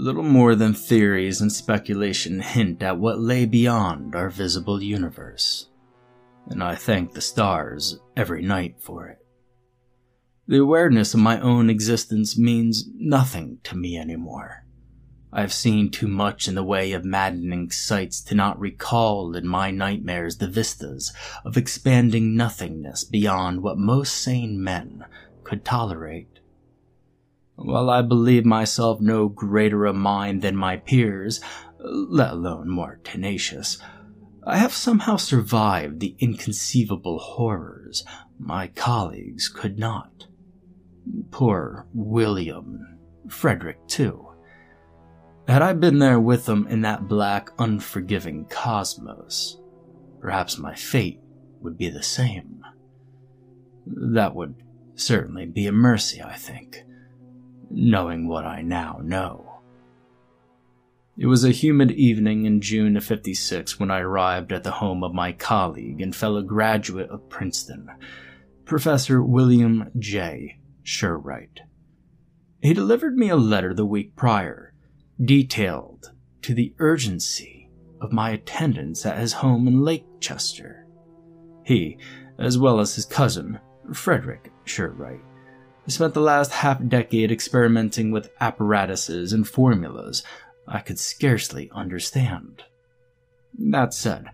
Little more than theories and speculation hint at what lay beyond our visible universe, and I thank the stars every night for it. The awareness of my own existence means nothing to me anymore. I've seen too much in the way of maddening sights to not recall in my nightmares the vistas of expanding nothingness beyond what most sane men could tolerate. While I believe myself no greater a mind than my peers, let alone more tenacious, I have somehow survived the inconceivable horrors my colleagues could not. Poor William, Frederick, too. Had I been there with them in that black, unforgiving cosmos, perhaps my fate would be the same. That would certainly be a mercy, I think knowing what I now know. It was a humid evening in June of 56 when I arrived at the home of my colleague and fellow graduate of Princeton, Professor William J. Sherwright. He delivered me a letter the week prior, detailed to the urgency of my attendance at his home in Lakechester. He, as well as his cousin, Frederick Sherwright, spent the last half decade experimenting with apparatuses and formulas I could scarcely understand. That said,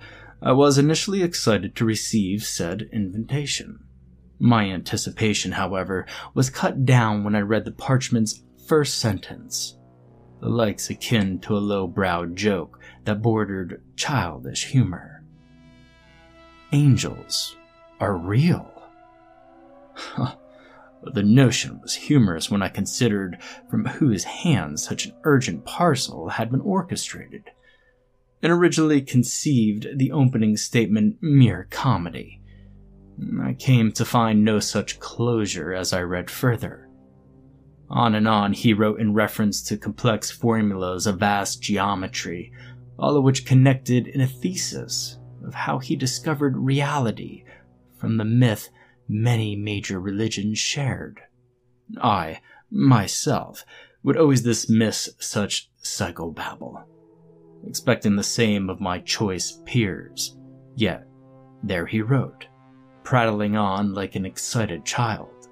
I was initially excited to receive said invitation. My anticipation, however, was cut down when I read the parchment's first sentence, the likes akin to a low-browed joke that bordered childish humor. Angels are real. The notion was humorous when I considered from whose hands such an urgent parcel had been orchestrated, and originally conceived the opening statement mere comedy. I came to find no such closure as I read further. On and on he wrote in reference to complex formulas of vast geometry, all of which connected in a thesis of how he discovered reality from the myth many major religions shared. I, myself, would always dismiss such psychobabble, expecting the same of my choice peers. Yet, there he wrote, prattling on like an excited child.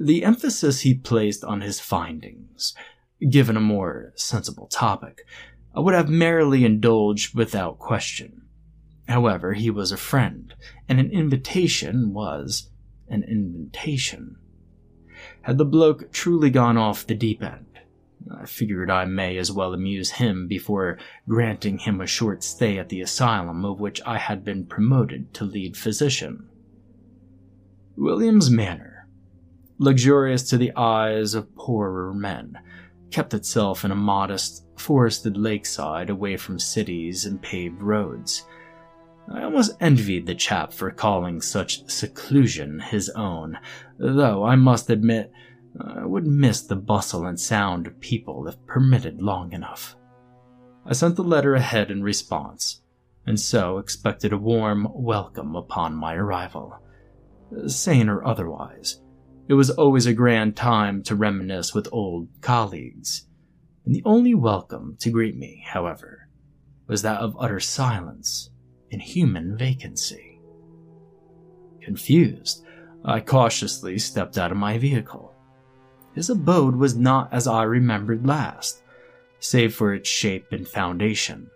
The emphasis he placed on his findings, given a more sensible topic, I would have merrily indulged without question. However, he was a friend, and an invitation was an invitation. Had the bloke truly gone off the deep end, I figured I may as well amuse him before granting him a short stay at the asylum of which I had been promoted to lead physician. William's manor, luxurious to the eyes of poorer men, kept itself in a modest, forested lakeside away from cities and paved roads I almost envied the chap for calling such seclusion his own, though I must admit I would miss the bustle and sound of people if permitted long enough. I sent the letter ahead in response, and so expected a warm welcome upon my arrival. Sane or otherwise, it was always a grand time to reminisce with old colleagues, and the only welcome to greet me, however, was that of utter silence and human vacancy. Confused, I cautiously stepped out of my vehicle. His abode was not as I remembered last save for its shape and foundation.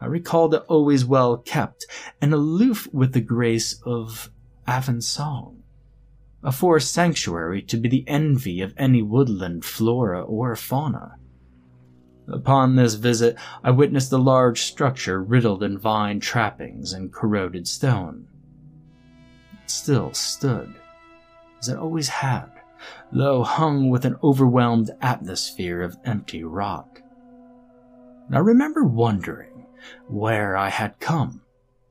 I recalled it always well kept and aloof with the grace of Avonsong, a forest sanctuary to be the envy of any woodland flora or fauna. Upon this visit, I witnessed a large structure riddled in vine trappings and corroded stone. It still stood, as it always had, though hung with an overwhelmed atmosphere of empty rot. I remember wondering where I had come,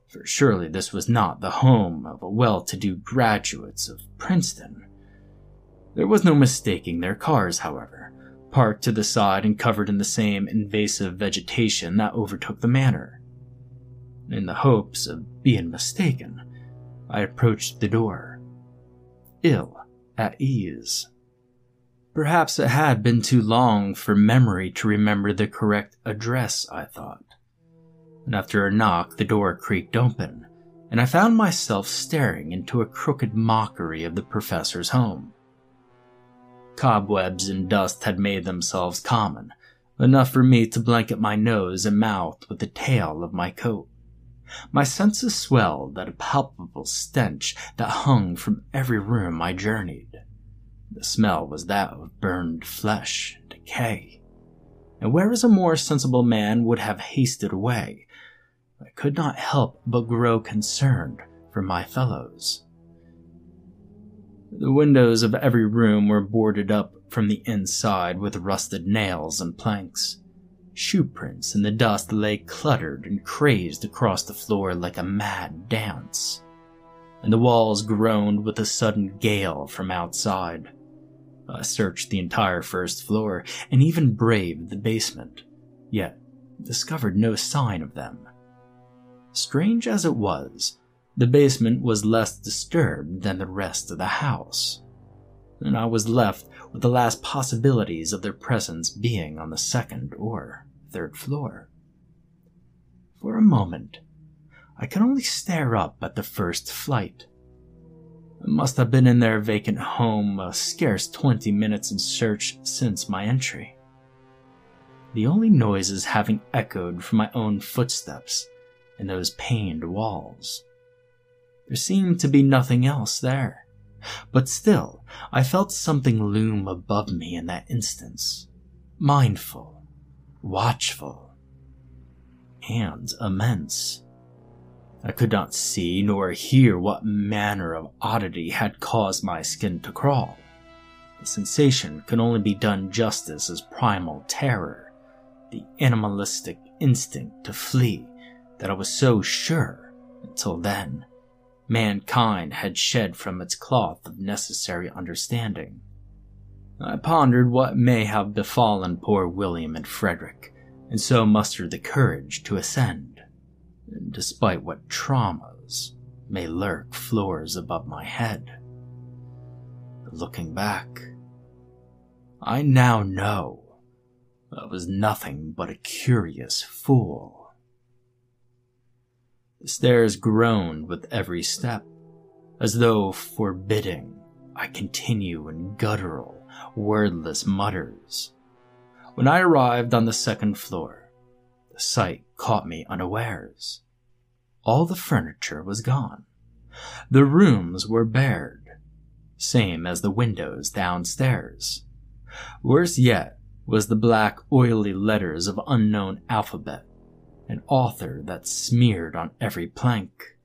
for surely this was not the home of a well to do graduates of Princeton. There was no mistaking their cars, however, parked to the side and covered in the same invasive vegetation that overtook the manor. In the hopes of being mistaken, I approached the door, ill at ease. Perhaps it had been too long for memory to remember the correct address, I thought. And after a knock, the door creaked open, and I found myself staring into a crooked mockery of the professor's home. Cobwebs and dust had made themselves common, enough for me to blanket my nose and mouth with the tail of my coat. My senses swelled at a palpable stench that hung from every room I journeyed. The smell was that of burned flesh, and decay. And whereas a more sensible man would have hasted away, I could not help but grow concerned for my fellows. The windows of every room were boarded up from the inside with rusted nails and planks. Shoe prints in the dust lay cluttered and crazed across the floor like a mad dance, and the walls groaned with a sudden gale from outside. I searched the entire first floor and even braved the basement, yet discovered no sign of them. Strange as it was, the basement was less disturbed than the rest of the house, and I was left with the last possibilities of their presence being on the second or third floor. For a moment, I could only stare up at the first flight must have been in their vacant home a scarce twenty minutes in search since my entry. The only noises having echoed from my own footsteps in those paned walls. There seemed to be nothing else there, but still I felt something loom above me in that instance, mindful, watchful, and immense. I could not see nor hear what manner of oddity had caused my skin to crawl. The sensation could only be done justice as primal terror, the animalistic instinct to flee that I was so sure, until then, mankind had shed from its cloth of necessary understanding. I pondered what may have befallen poor William and Frederick, and so mustered the courage to ascend despite what traumas may lurk floors above my head. Looking back, I now know I was nothing but a curious fool. The stairs groaned with every step, as though forbidding I continue in guttural, wordless mutters. When I arrived on the second floor, the sight caught me unawares. All the furniture was gone. The rooms were bared, same as the windows downstairs. Worse yet was the black, oily letters of unknown alphabet, an author that smeared on every plank.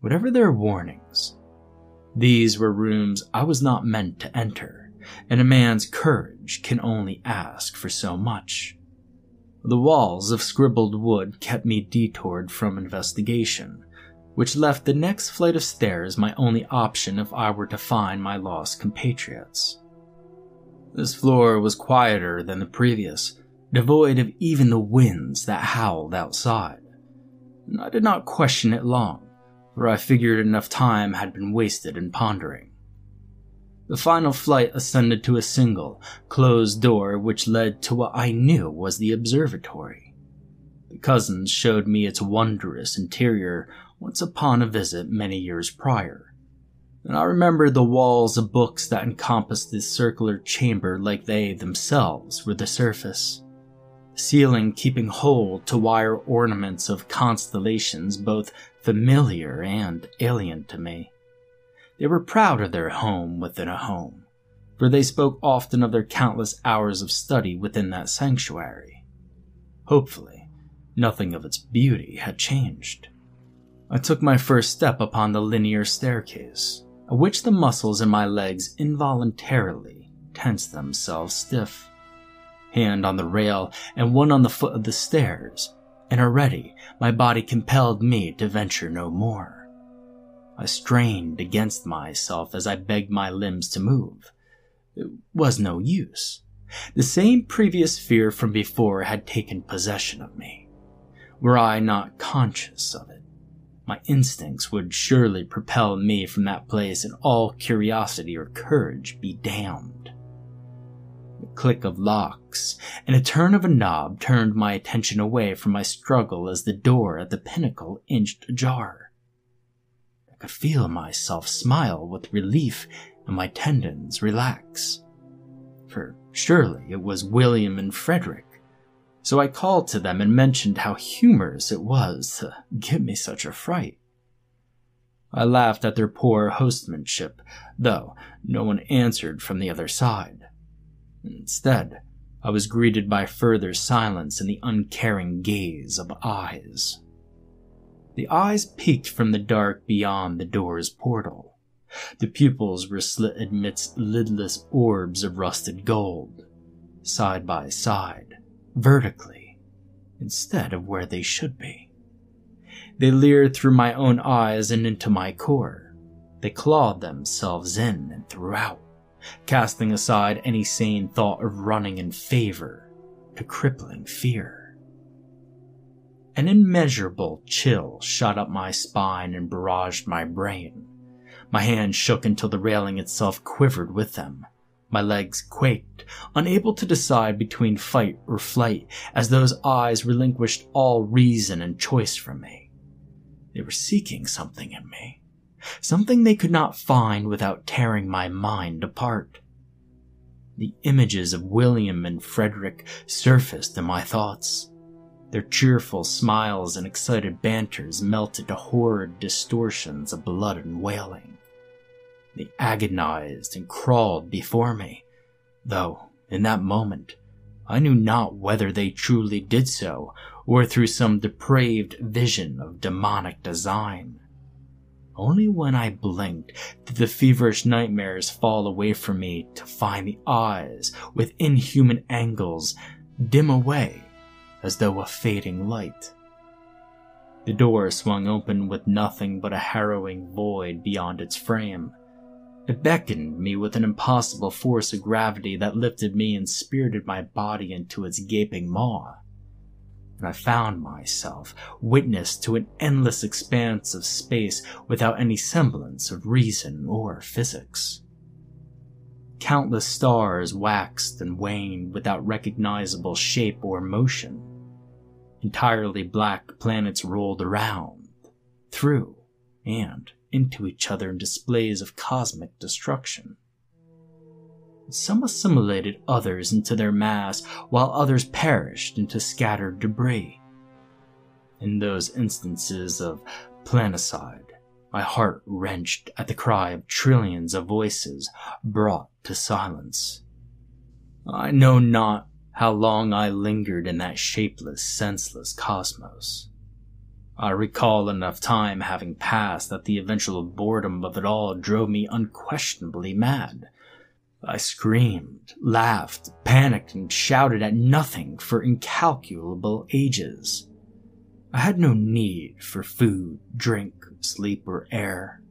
Whatever their warnings, these were rooms I was not meant to enter, and a man's courage can only ask for so much. The walls of scribbled wood kept me detoured from investigation, which left the next flight of stairs my only option if I were to find my lost compatriots. This floor was quieter than the previous, devoid of even the winds that howled outside. I did not question it long, for I figured enough time had been wasted in pondering. The final flight ascended to a single, closed door which led to what I knew was the observatory. The cousins showed me its wondrous interior once upon a visit many years prior and I remembered the walls of books that encompassed this circular chamber like they themselves were the surface. Ceiling keeping hold to wire ornaments of constellations both familiar and alien to me. They were proud of their home within a home, for they spoke often of their countless hours of study within that sanctuary. Hopefully, nothing of its beauty had changed. I took my first step upon the linear staircase, at which the muscles in my legs involuntarily tensed themselves stiff. Hand on the rail and one on the foot of the stairs, and already my body compelled me to venture no more. I strained against myself as I begged my limbs to move. It was no use. The same previous fear from before had taken possession of me. Were I not conscious of it? My instincts would surely propel me from that place, and all curiosity or courage be damned. Click of locks and a turn of a knob turned my attention away from my struggle as the door at the pinnacle inched ajar. I could feel myself smile with relief and my tendons relax. For surely it was William and Frederick so I called to them and mentioned how humorous it was to give me such a fright. I laughed at their poor hostmanship, though no one answered from the other side. Instead, I was greeted by further silence and the uncaring gaze of eyes. The eyes peeked from the dark beyond the door's portal. The pupils were slit amidst lidless orbs of rusted gold. Side by side, vertically instead of where they should be. They leered through my own eyes and into my core. They clawed themselves in and throughout, casting aside any sane thought of running in favor to crippling fear. An immeasurable chill shot up my spine and barraged my brain. My hands shook until the railing itself quivered with them, my legs quaked, unable to decide between fight or flight as those eyes relinquished all reason and choice from me. They were seeking something in me, something they could not find without tearing my mind apart. The images of William and Frederick surfaced in my thoughts. Their cheerful smiles and excited banters melted to horrid distortions of blood and wailing. They agonized and crawled before me, though, in that moment, I knew not whether they truly did so or through some depraved vision of demonic design. Only when I blinked did the feverish nightmares fall away from me to find the eyes, with inhuman angles, dim away as though a fading light. The door swung open with nothing but a harrowing void beyond its frame. It beckoned me with an impossible force of gravity that lifted me and spirited my body into its gaping maw. And I found myself witness to an endless expanse of space without any semblance of reason or physics. Countless stars waxed and waned without recognizable shape or motion. Entirely black planets rolled around, through, and into each other in displays of cosmic destruction. Some assimilated others into their mass, while others perished into scattered debris. In those instances of planicide, my heart wrenched at the cry of trillions of voices brought to silence. I know not how long I lingered in that shapeless, senseless cosmos. I recall enough time having passed that the eventual boredom of it all drove me unquestionably mad. I screamed, laughed, panicked, and shouted at nothing for incalculable ages. I had no need for food, drink, sleep, or air,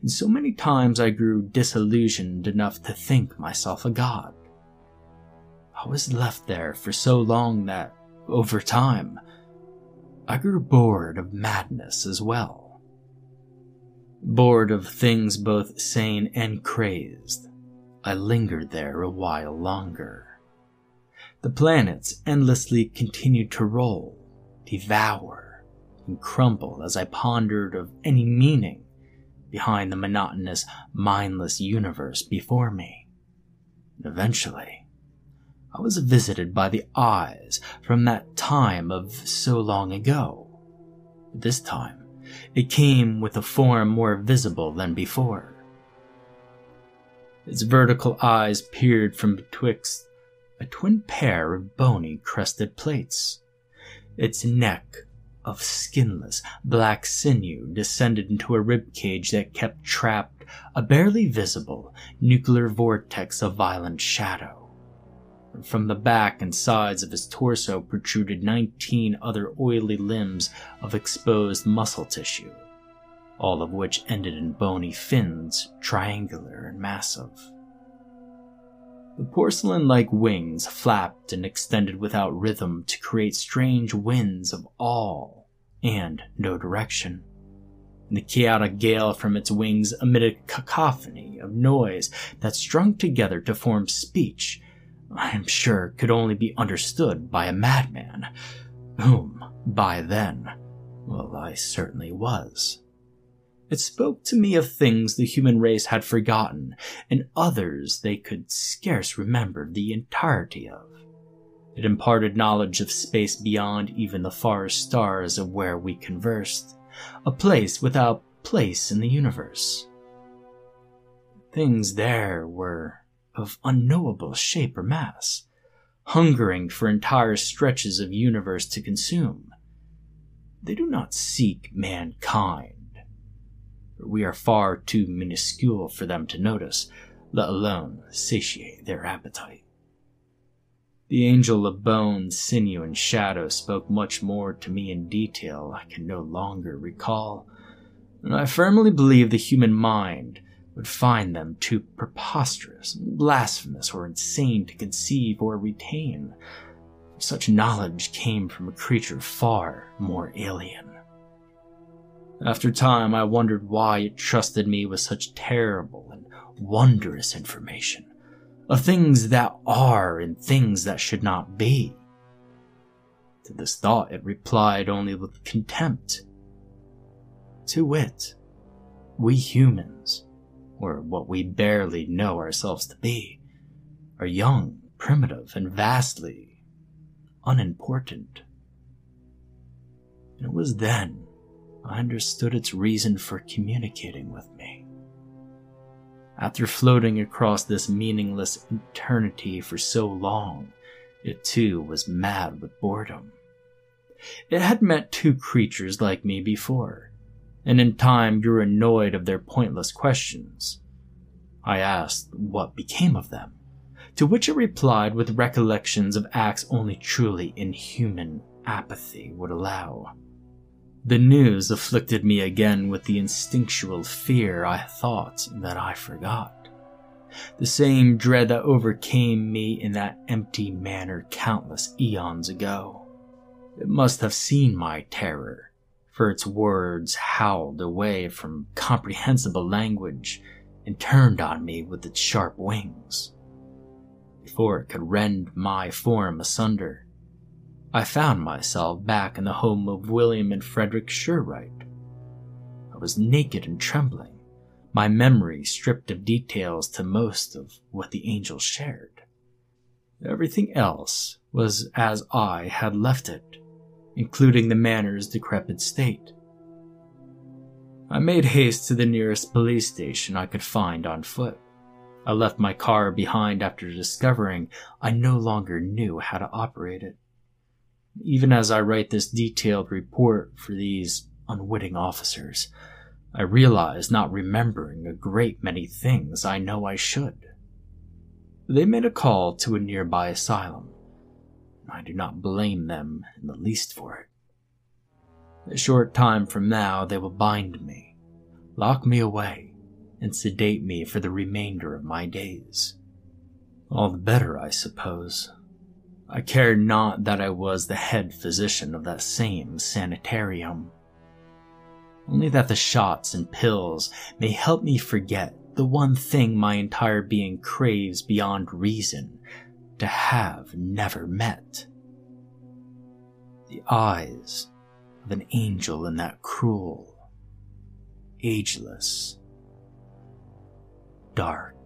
and so many times I grew disillusioned enough to think myself a god. I was left there for so long that, over time, I grew bored of madness as well. Bored of things both sane and crazed, I lingered there a while longer. The planets endlessly continued to roll, devour, and crumble as I pondered of any meaning behind the monotonous, mindless universe before me. Eventually, I was visited by the eyes from that time of so long ago. This time, it came with a form more visible than before. Its vertical eyes peered from betwixt a twin pair of bony crested plates. Its neck of skinless black sinew descended into a rib cage that kept trapped a barely visible nuclear vortex of violent shadow. From the back and sides of his torso protruded 19 other oily limbs of exposed muscle tissue, all of which ended in bony fins, triangular and massive. The porcelain like wings flapped and extended without rhythm to create strange winds of all and no direction. The chaotic gale from its wings emitted a cacophony of noise that strung together to form speech I am sure could only be understood by a madman, whom, by then, well, I certainly was. It spoke to me of things the human race had forgotten, and others they could scarce remember the entirety of. It imparted knowledge of space beyond even the farthest stars of where we conversed, a place without place in the universe. Things there were of unknowable shape or mass, hungering for entire stretches of universe to consume. They do not seek mankind. We are far too minuscule for them to notice, let alone satiate their appetite. The angel of bone, sinew, and shadow spoke much more to me in detail I can no longer recall, I firmly believe the human mind would find them too preposterous, blasphemous, or insane to conceive or retain. Such knowledge came from a creature far more alien. After time, I wondered why it trusted me with such terrible and wondrous information of things that are and things that should not be. To this thought, it replied only with contempt. To wit, we humans or what we barely know ourselves to be, are young, primitive, and vastly unimportant. And it was then I understood its reason for communicating with me. After floating across this meaningless eternity for so long, it too was mad with boredom. It had met two creatures like me before, and in time grew annoyed of their pointless questions. I asked what became of them, to which it replied with recollections of acts only truly inhuman apathy would allow. The news afflicted me again with the instinctual fear I thought that I forgot. The same dread that overcame me in that empty manor countless eons ago. It must have seen my terror for its words howled away from comprehensible language and turned on me with its sharp wings. Before it could rend my form asunder, I found myself back in the home of William and Frederick Sherwright. I was naked and trembling, my memory stripped of details to most of what the angels shared. Everything else was as I had left it including the manor's decrepit state. I made haste to the nearest police station I could find on foot. I left my car behind after discovering I no longer knew how to operate it. Even as I write this detailed report for these unwitting officers, I realize not remembering a great many things I know I should. They made a call to a nearby asylum. I do not blame them in the least for it. A short time from now, they will bind me, lock me away, and sedate me for the remainder of my days. All the better, I suppose. I cared not that I was the head physician of that same sanitarium. Only that the shots and pills may help me forget the one thing my entire being craves beyond reason to have never met. The eyes of an angel in that cruel, ageless, dark